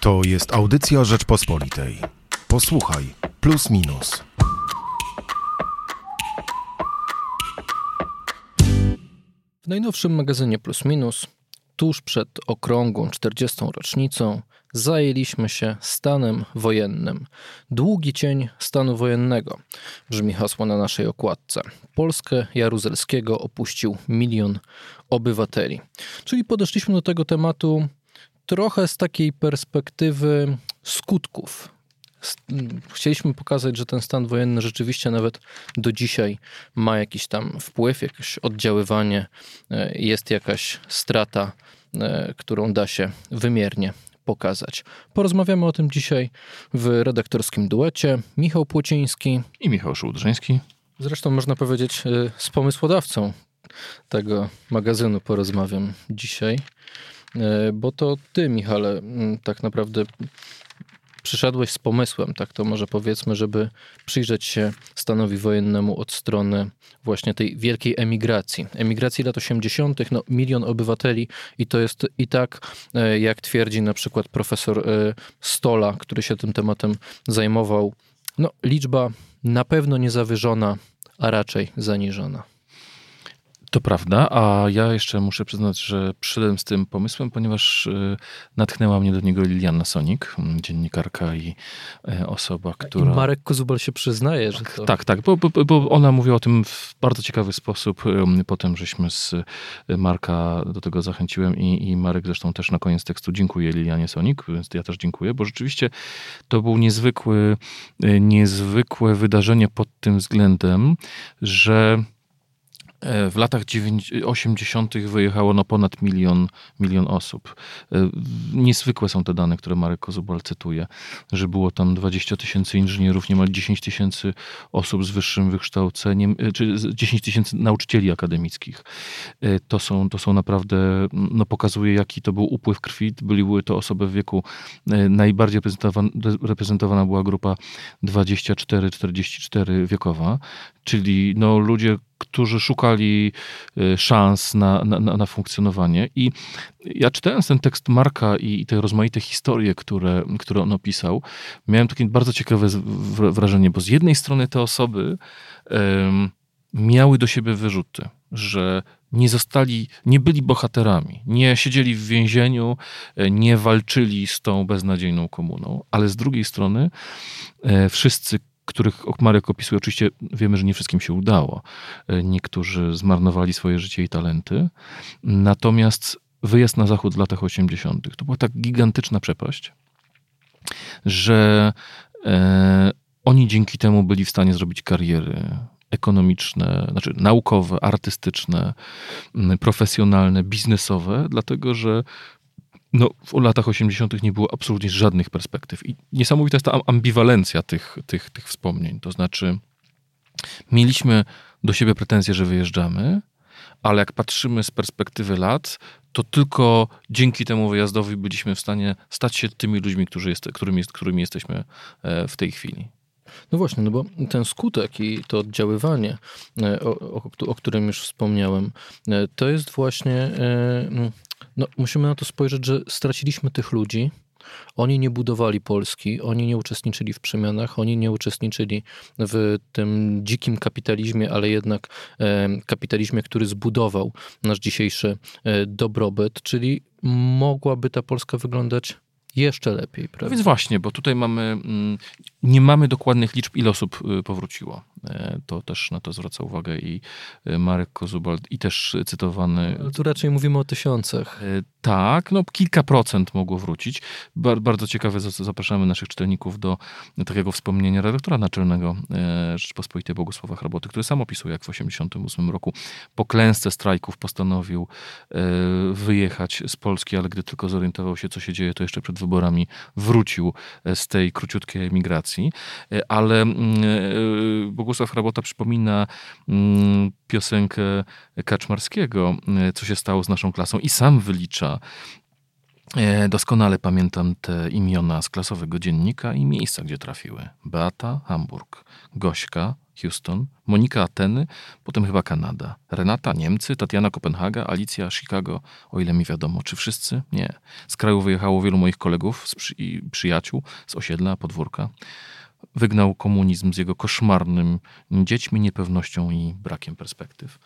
To jest audycja Rzeczpospolitej. Posłuchaj, plus minus. W najnowszym magazynie Plus Minus, tuż przed okrągłą 40. rocznicą, zajęliśmy się stanem wojennym. Długi cień stanu wojennego brzmi hasło na naszej okładce. Polskę Jaruzelskiego opuścił milion obywateli. Czyli podeszliśmy do tego tematu trochę z takiej perspektywy skutków. Chcieliśmy pokazać, że ten stan wojenny rzeczywiście nawet do dzisiaj ma jakiś tam wpływ, jakieś oddziaływanie, e, jest jakaś strata, e, którą da się wymiernie pokazać. Porozmawiamy o tym dzisiaj w redaktorskim duecie. Michał Płociński, I Michał Szułdrzyński. zresztą można powiedzieć e, z pomysłodawcą tego magazynu porozmawiam dzisiaj, bo to ty, Michale, m, tak naprawdę przyszedłeś z pomysłem, tak to może powiedzmy, żeby przyjrzeć się stanowi wojennemu od strony właśnie tej wielkiej emigracji. Emigracji lat 80., no milion obywateli i to jest i tak, e, jak twierdzi na przykład profesor e, Stola, który się tym tematem zajmował, no liczba na pewno nie zawyżona, a raczej zaniżona. To prawda, a ja jeszcze muszę przyznać, że przyszedłem z tym pomysłem, ponieważ y, natchnęła mnie do niego Liliana Sonik, dziennikarka i y, osoba, która... I Marek Kozubal się przyznaje, że to... Tak, tak, bo, bo, bo ona mówiła o tym w bardzo ciekawy sposób. Potem żeśmy z y, Marka do tego zachęciłem i, i Marek zresztą też na koniec tekstu dziękuję Lilianie Sonik, więc ja też dziękuję, bo rzeczywiście to był niezwykły, niezwykłe wydarzenie pod tym względem, że w latach 90 80. wyjechało no ponad milion, milion osób. E, Niezwykłe są te dane, które Marek Kozubal cytuje, że było tam 20 tysięcy inżynierów, niemal 10 tysięcy osób z wyższym wykształceniem, e, czy z- 10 tysięcy nauczycieli akademickich. E, To są, to są naprawdę, no pokazuje jaki to był upływ krwi. Były to osoby w wieku, e, najbardziej reprezentowana, reprezentowana była grupa 24-44 wiekowa, czyli no ludzie, którzy szukali e, szans na, na, na funkcjonowanie. I ja czytając ten tekst Marka i, te rozmaite historie, które, które on opisał, miałem takie bardzo ciekawe wrażenie, bo z jednej strony te osoby em, miały do siebie wyrzuty, że nie zostali, nie byli bohaterami, nie siedzieli w więzieniu, e, nie walczyli z tą beznadziejną komuną, ale z drugiej strony e, wszyscy, których Marek opisuje, oczywiście wiemy, że nie wszystkim się udało. E, Niektórzy zmarnowali swoje życie i talenty. Natomiast wyjazd na zachód w latach 80. to była tak gigantyczna przepaść, że e, oni dzięki temu byli w stanie zrobić kariery ekonomiczne, znaczy naukowe, artystyczne, profesjonalne, biznesowe, dlatego że no, w latach 80. nie było absolutnie żadnych perspektyw. I niesamowita jest ta am- ambiwalencja tych, tych, tych wspomnień. To znaczy, mieliśmy do siebie pretensje, że wyjeżdżamy, ale jak patrzymy z perspektywy lat, to tylko dzięki temu wyjazdowi byliśmy w stanie stać się tymi ludźmi, którzy jest, którymi, jest, którymi jesteśmy e, w tej chwili. No właśnie, no bo ten skutek i to oddziaływanie, e, o, o, o którym już wspomniałem, e, to jest właśnie, no musimy na to spojrzeć, że straciliśmy tych ludzi, oni nie budowali Polski, oni nie uczestniczyli w przemianach, oni nie uczestniczyli w tym dzikim kapitalizmie, ale jednak e, kapitalizmie, który zbudował nasz dzisiejszy e, dobrobyt, czyli mogłaby ta Polska wyglądać jeszcze lepiej, No prawda? więc właśnie, bo tutaj mamy, mm, nie mamy dokładnych liczb, ile osób y, powróciło. E, To też na to zwraca uwagę i y, Marek Kozubald, i też cytowany Ale tu raczej mówimy o tysiącach. E, Tak, no kilka procent mogło wrócić. Bar- bardzo ciekawe, za- zapraszamy naszych czytelników do takiego wspomnienia redaktora naczelnego e, Rzeczpospolitej Bogusława Hraboty, który sam opisuje, jak w 1988 roku po klęsce strajków postanowił wyjechać z Polski, ale gdy tylko zorientował się, co się dzieje, to jeszcze przed wyborami wrócił e, z tej króciutkiej emigracji. E, Ale mm, e, Bogusław Hrabota przypomina mm, piosenkę Kaczmarskiego, co się stało z naszą klasą i sam wylicza Doskonale pamiętam te imiona z klasowego dziennika i miejsca, gdzie trafiły. Beata, Hamburg, Gośka, Houston, Monika Ateny, potem chyba Kanada, Renata Niemcy, Tatiana Kopenhaga, Alicja Chicago, o ile mi wiadomo. Czy wszyscy? Nie. Z kraju wyjechało wielu moich kolegów i przyjaciół z osiedla, podwórka. Wygnał komunizm z jego koszmarnym dziećmi, niepewnością i brakiem perspektyw.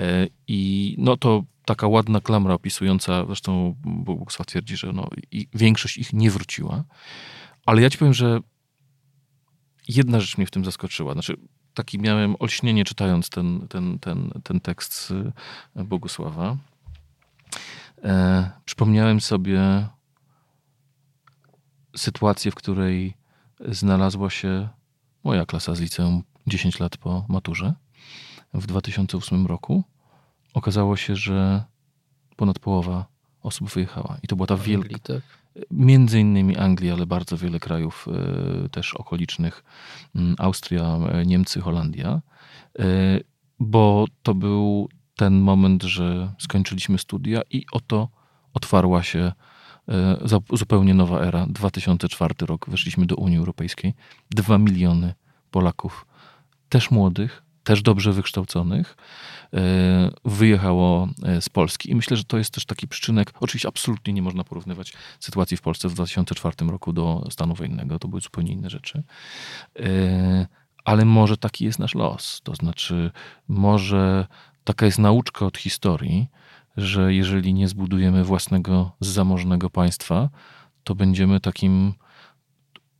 E, I no to taka ładna klamra opisująca, zresztą Bogusław twierdzi, że no, większość ich nie wróciła. Ale ja ci powiem, że jedna rzecz mnie w tym zaskoczyła. Znaczy, taki miałem olśnienie czytając ten, ten, ten, ten tekst Bogusława. E, przypomniałem sobie sytuację, w której znalazła się moja klasa z liceum 10 lat po maturze w 2008 roku. Okazało się, że ponad połowa osób wyjechała. I to była ta wielka. Tak? Między innymi Anglii, ale bardzo wiele krajów e, też okolicznych. Mm, Austria, e, Niemcy, Holandia. E, bo to był ten moment, że skończyliśmy studia i oto otwarła się zupełnie nowa era. 2004 rok, weszliśmy do Unii Europejskiej. Dwa miliony Polaków, też młodych, też dobrze wykształconych, e, wyjechało e, z Polski. I myślę, że to jest też taki przyczynek. Oczywiście absolutnie nie można porównywać sytuacji w Polsce w 2004 roku do stanu wojennego. To były zupełnie inne rzeczy. E, ale może taki jest nasz los. To znaczy, może taka jest nauczka od historii, że jeżeli nie zbudujemy własnego zamożnego państwa, to będziemy takim,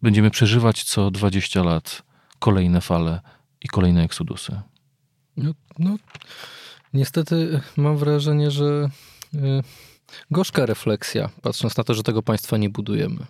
będziemy przeżywać co 20 lat kolejne fale i kolejne eksodusy. No, no niestety mam wrażenie, że y, gorzka refleksja, patrząc na to, że tego państwa nie budujemy.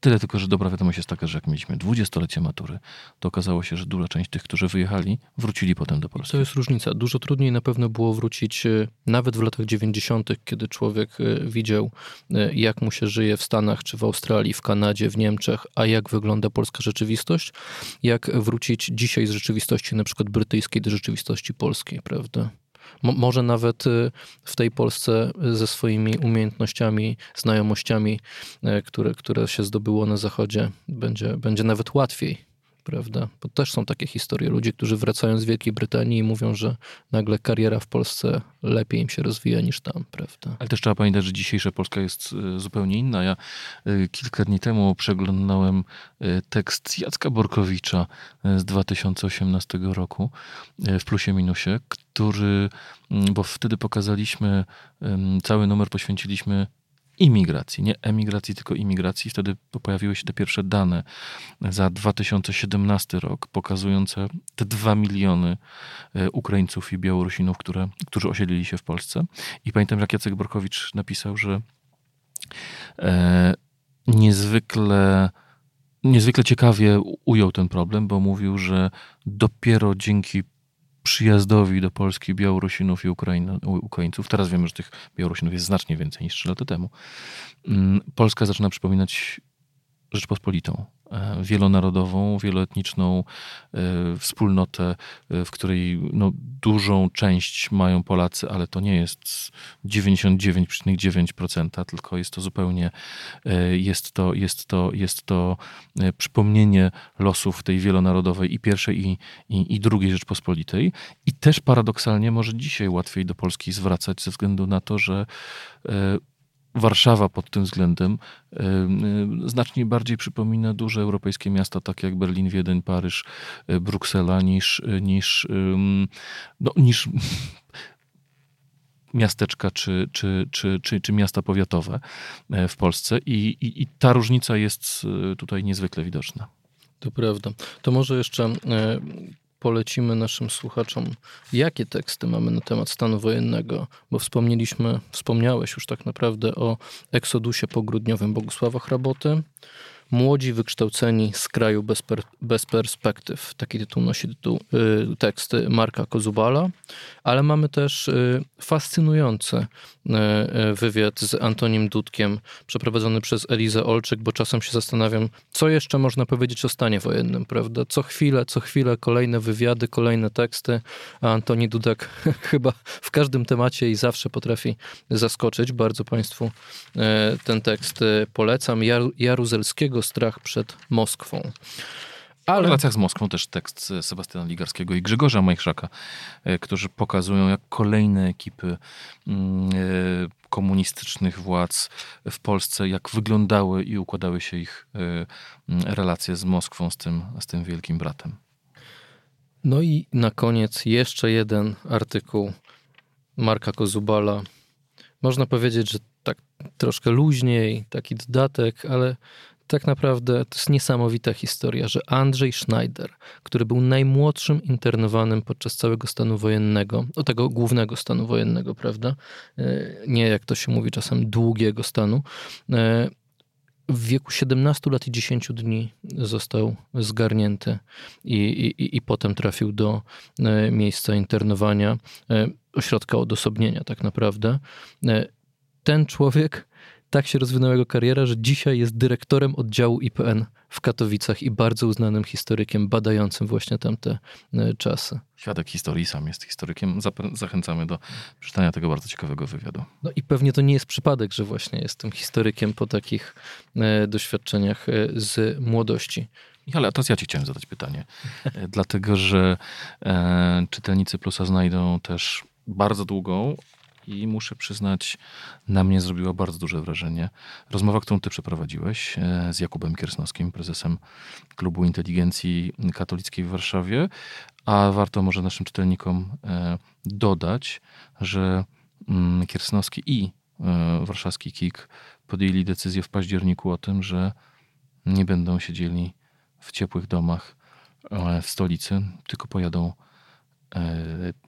Tyle tylko, że dobra wiadomość jest taka, że jak mieliśmy dwudziestolecie matury, to okazało się, że duża część tych, którzy wyjechali, wrócili potem do Polski. To jest różnica. Dużo trudniej na pewno było wrócić e, nawet w latach 90., kiedy człowiek e, widział, e, jak mu się żyje w Stanach, czy w Australii, w Kanadzie, w Niemczech, a jak wygląda polska rzeczywistość, jak wrócić dzisiaj z rzeczywistości na przykład brytyjskiej do rzeczywistości polskiej, prawda? Może nawet y, w tej Polsce ze swoimi umiejętnościami, znajomościami, y, które, które się zdobyło na Zachodzie, będzie, będzie nawet łatwiej prawda? Bo też są takie historie. Ludzie, którzy wracają z Wielkiej Brytanii i mówią, że nagle kariera w Polsce lepiej im się rozwija niż tam, prawda? Ale też trzeba pamiętać, że dzisiejsza Polska jest e, zupełnie inna. Ja e, kilka dni temu przeglądałem e, tekst Jacka Borkowicza z 2018 roku w Plusie Minusie, który, bo wtedy pokazaliśmy, cały numer poświęciliśmy imigracji, nie emigracji, tylko imigracji. Wtedy pojawiły się te pierwsze dane za 2017 rok, pokazujące te dwa miliony e, Ukraińców i Białorusinów, które, którzy osiedlili się w Polsce. I pamiętam, jak Jacek Borkowicz napisał, że e, niezwykle niezwykle ciekawie ujął ten problem, bo mówił, że dopiero dzięki przyjazdowi do Polski Białorusinów i Ukraina, Ukraińców. Teraz wiemy, że tych Białorusinów jest znacznie więcej niż 3 lata temu. Mm, Polska zaczyna przypominać Rzeczpospolitą. E, wielonarodową, wieloetniczną e, wspólnotę, e, w której no, dużą część mają Polacy, ale to nie jest 99,9%, tylko jest to zupełnie jest to, jest to, jest to przypomnienie losów tej wielonarodowej i pierwszej i, i, i drugiej Rzeczpospolitej. I też paradoksalnie może dzisiaj łatwiej do Polski zwracać ze względu na to, że Warszawa pod tym względem znacznie bardziej przypomina duże europejskie miasta, takie jak Berlin, Wiedeń, Paryż, e, Bruksela, niż, e, niż, no, niż miasteczka czy, czy, czy, czy, czy miasta powiatowe e, w Polsce. I, i, I ta różnica jest tutaj niezwykle widoczna. To prawda. To może jeszcze polecimy naszym słuchaczom, jakie teksty mamy na temat stanu wojennego, bo wspomnieliśmy, wspomniałeś już tak naprawdę o eksodusie pogrudniowym Bogusława Hraboty, Młodzi, wykształceni z kraju bez, per, bez perspektyw. Taki tytuł nosi tytuł, y, tekst Marka Kozubala, ale mamy też y, fascynujący y, wywiad z Antonim Dudkiem, przeprowadzony przez Elizę Olczyk, bo czasem się zastanawiam, co jeszcze można powiedzieć o stanie wojennym, prawda? Co chwilę, co chwilę kolejne wywiady, kolejne teksty, a Antoni Dudek chyba w każdym temacie i zawsze potrafi zaskoczyć. Bardzo Państwu ten tekst polecam. Jar, Jaruzelskiego strach przed Moskwą. Ale... W relacjach z Moskwą też tekst Sebastiana Ligarskiego i Grzegorza Majchrzaka, e, którzy pokazują, jak kolejne ekipy mm, e, komunistycznych władz w Polsce, jak wyglądały i układały się ich e, relacje z Moskwą, z tym, z tym wielkim bratem. No i na koniec jeszcze jeden artykuł Marka Kozubala. Można powiedzieć, że tak troszkę luźniej, taki dodatek, ale tak naprawdę to jest niesamowita historia, że Andrzej Schneider, który był najmłodszym internowanym podczas całego stanu wojennego, o tego głównego stanu wojennego, prawda? E, nie jak to się mówi czasem długiego stanu, e, w wieku 17 lat i 10 dni został zgarnięty i, i, i potem trafił do e, miejsca internowania, ośrodka odosobnienia tak naprawdę. Ten człowiek tak się rozwinęła jego kariera, że dzisiaj jest dyrektorem oddziału IPN w Katowicach i bardzo uznanym historykiem badającym właśnie tamte e, czasy. Świadek historii sam jest historykiem. Zachęcamy do przeczytania tego bardzo ciekawego wywiadu. No i pewnie to nie jest przypadek, że właśnie jestem historykiem po takich e, doświadczeniach e, z młodości. Ale teraz ja ci chciałem zadać pytanie. Dlatego, że czytelnicy Plusa znajdą też bardzo długą, i muszę przyznać, na mnie zrobiła bardzo duże wrażenie. Rozmowa, którą ty przeprowadziłeś e, z Jakubem Kiersnowskim, prezesem Klubu Inteligencji Katolickiej w Warszawie, a warto może naszym czytelnikom e, dodać, że mm, Kiersnowski i e, warszawski KIK podjęli decyzję w październiku o tym, że nie będą siedzieli w ciepłych domach w stolicy, tylko pojadą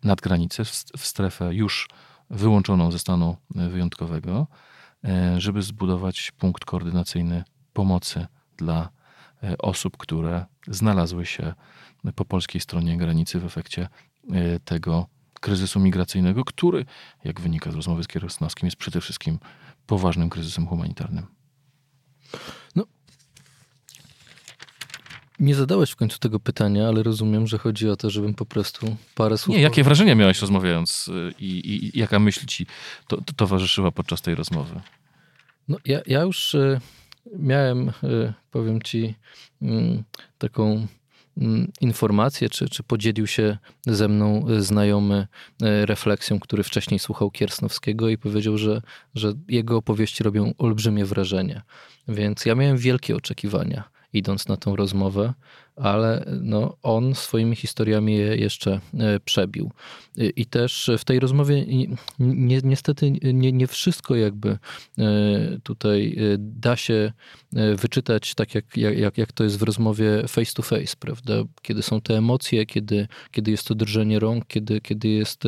nad granicę, w strefę już wyłączoną ze stanu wyjątkowego, e, żeby zbudować punkt koordynacyjny pomocy dla e, osób, które znalazły się po polskiej stronie granicy w efekcie e, tego kryzysu migracyjnego, który, jak wynika z rozmowy z Kierosnowskim, jest przede wszystkim poważnym kryzysem humanitarnym. Nie zadałeś w końcu tego pytania, ale rozumiem, że chodzi o to, żebym po prostu parę słów. Nie, jakie wrażenia miałeś rozmawiając y, i, i, i jaka myśl ci to, to towarzyszyła podczas tej rozmowy? No, ja, ja już y, miałem, y, powiem ci, mm, taką mm, informację, czy, czy podzielił się ze mną znajomy refleksją, który wcześniej słuchał Kiersnowskiego i powiedział, że, że jego opowieści robią olbrzymie wrażenie. Więc ja miałem wielkie oczekiwania idąc na tą rozmowę, ale no, on swoimi historiami je jeszcze e, przebił. I też w tej rozmowie ni niestety nie, nie wszystko jakby e, tutaj e, da się wyczytać tak, jak, jak, jak to jest w rozmowie face to face, prawda? Kiedy są te emocje, kiedy, kiedy jest to drżenie rąk, kiedy, kiedy jest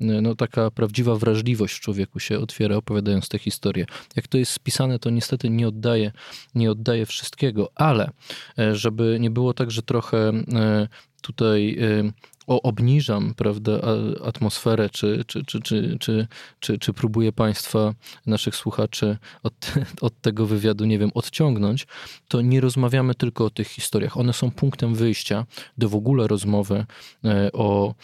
no, taka prawdziwa wrażliwość w człowieku się otwiera, opowiadając te historie. Jak to jest spisane, to niestety nie oddaje, nie oddaje wszystkiego, ale żeby nie było tak, że trochę e, tutaj e, obniżam prawda, atmosferę, czy, czy, czy, czy, czy, czy, czy próbuję Państwa, naszych słuchaczy od, od tego wywiadu, nie wiem, odciągnąć, to nie rozmawiamy tylko o tych historiach. One są punktem wyjścia do w ogóle rozmowy e, o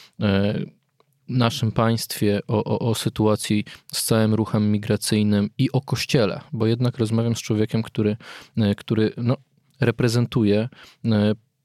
naszym państwie, o, o, o, sytuacji z całym ruchem migracyjnym i o kościele, bo jednak rozmawiam z człowiekiem, który, który no, reprezentuje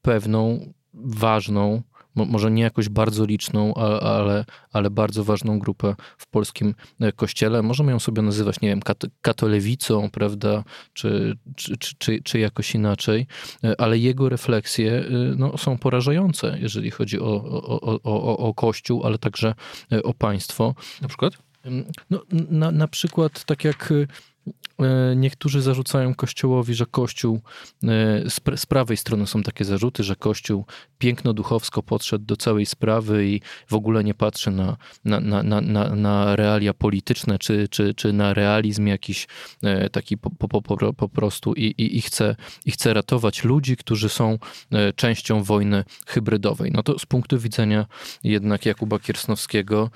pewną ważną, może nie jakoś bardzo liczną, ale, ale bardzo ważną grupę w polskim e, kościele. Możemy ją sobie nazywać, nie wiem, katolewicą, prawda, czy, czy, czy, czy jakoś inaczej, e, ale jego refleksje e, no, są porażające, jeżeli chodzi o, o, o, o Kościół, ale także o państwo. Na przykład? No, na, na przykład tak jak niektórzy zarzucają Kościołowi, że Kościół, e, z prawej strony są takie zarzuty, że Kościół piękno-duchowsko podszedł do całej sprawy i w ogóle nie patrzy na, na, na, na, na realia polityczne, czy, czy, czy na realizm jakiś e, taki po, po, po, po prostu i, i, i, chce, i chce ratować ludzi, którzy są częścią wojny hybrydowej. No to z punktu widzenia jednak Jakuba Kiersnowskiego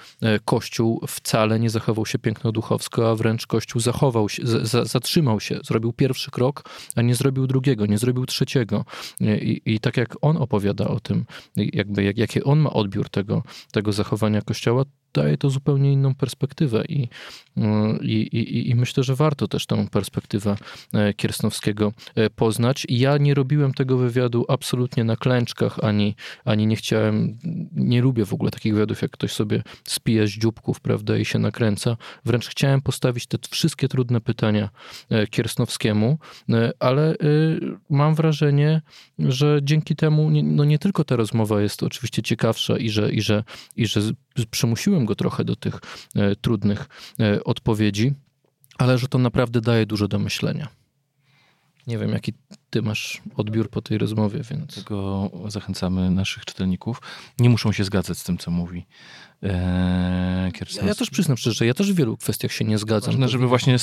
Kościół wcale nie zachował się piękno-duchowsko, a wręcz Kościół zachował się, zatrzymał się, zrobił pierwszy krok, a nie zrobił drugiego, nie zrobił trzeciego. I, i tak jak on opowiada o tym, jakby jak, jaki on ma odbiór tego, tego zachowania Kościoła, daje to zupełnie inną perspektywę i, i, i, i myślę, że warto też tę perspektywę Kiersnowskiego poznać. Ja nie robiłem tego wywiadu absolutnie na klęczkach, ani, ani nie chciałem, nie lubię w ogóle takich wywiadów, jak ktoś sobie spija z dzióbków, prawda, i się nakręca. Wręcz chciałem postawić te wszystkie trudne pytania Kiersnowskiemu, ale mam wrażenie, że dzięki temu no nie tylko ta rozmowa jest oczywiście ciekawsza i że, i że, i że przymusiłem go trochę do tych e, trudnych e, odpowiedzi, ale że to naprawdę daje dużo do myślenia. Nie wiem, jaki ty masz odbiór po tej rozmowie, więc. Zachęcamy naszych czytelników. Nie muszą się zgadzać z tym, co mówi eee, ja, ja, też przyznam szczerze, że ja też w wielu kwestiach się nie zgadzam. Ważne, żeby właśnie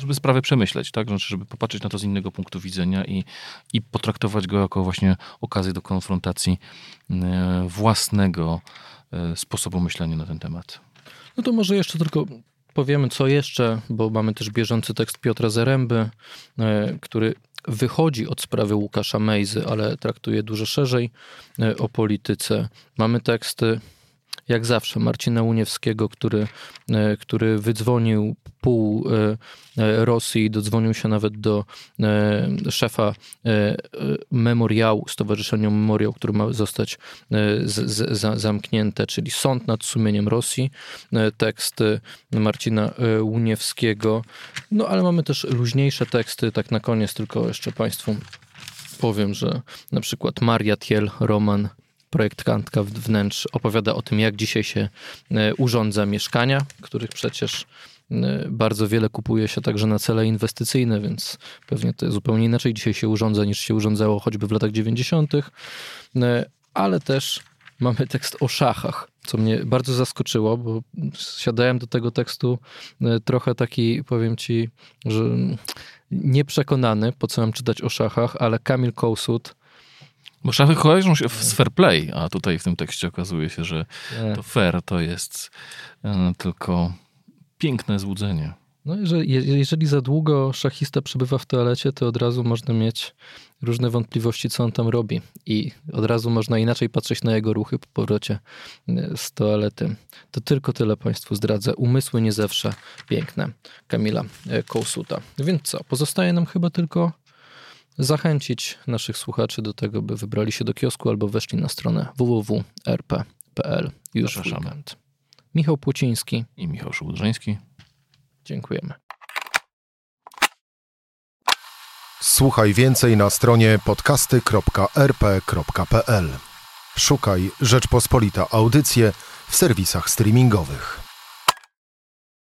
żeby sprawę przemyśleć, tak? Znaczy, żeby popatrzeć na to z innego punktu widzenia i, i potraktować go jako właśnie okazję do konfrontacji e, własnego sposobu myślenia na ten temat. No to może jeszcze tylko powiemy, co jeszcze, bo mamy też bieżący tekst Piotra Zaręby, e, który wychodzi od sprawy Łukasza Mejzy, ale traktuje dużo szerzej e, o polityce. Mamy teksty jak zawsze Marcina Uniewskiego, który, e, który wydzwonił pół e, Rosji, dodzwonił się nawet do szefa memoriału, Stowarzyszenia Memoriał, który ma zostać z, z, zamknięte, czyli Sąd nad sumieniem Rosji. Teksty Marcina Uniewskiego. No ale mamy też luźniejsze teksty, tak na koniec tylko jeszcze Państwu powiem, że na przykład Maria Thiel, Roman projektantka wnętrz opowiada o tym, jak dzisiaj się e, urządza mieszkania, których przecież e, bardzo wiele kupuje się także na cele inwestycyjne, więc pewnie to zupełnie inaczej dzisiaj się urządza niż się urządzało choćby w latach 90., e, ale też mamy tekst o szachach, co mnie bardzo zaskoczyło, bo siadałem do tego tekstu trochę taki, powiem ci, że nieprzekonany, po co mam czytać o szachach, ale Kamil Kołsut bo szachy kojarzą się z fair play, a tutaj w tym tekście okazuje się, że to fair to jest e, tylko piękne złudzenie. No jeżeli, jeżeli za długo szachista przebywa w toalecie, to od razu można mieć różne wątpliwości, co on tam robi. I od razu można inaczej patrzeć na jego ruchy po powrocie e, z toalety. To tylko tyle Państwu zdradzę. Umysły nie zawsze piękne. Kamila e, Kołsuta. Więc co? Pozostaje nam chyba tylko zachęcić naszych słuchaczy do tego, by wybrali się do kiosku albo weszli na stronę www.rp.pl już w weekend. Michał Płociński i Michał Szułdrzeński. Dziękujemy. Słuchaj więcej na stronie podcasty.rp.pl. Szukaj Rzeczpospolita Audycje w serwisach streamingowych.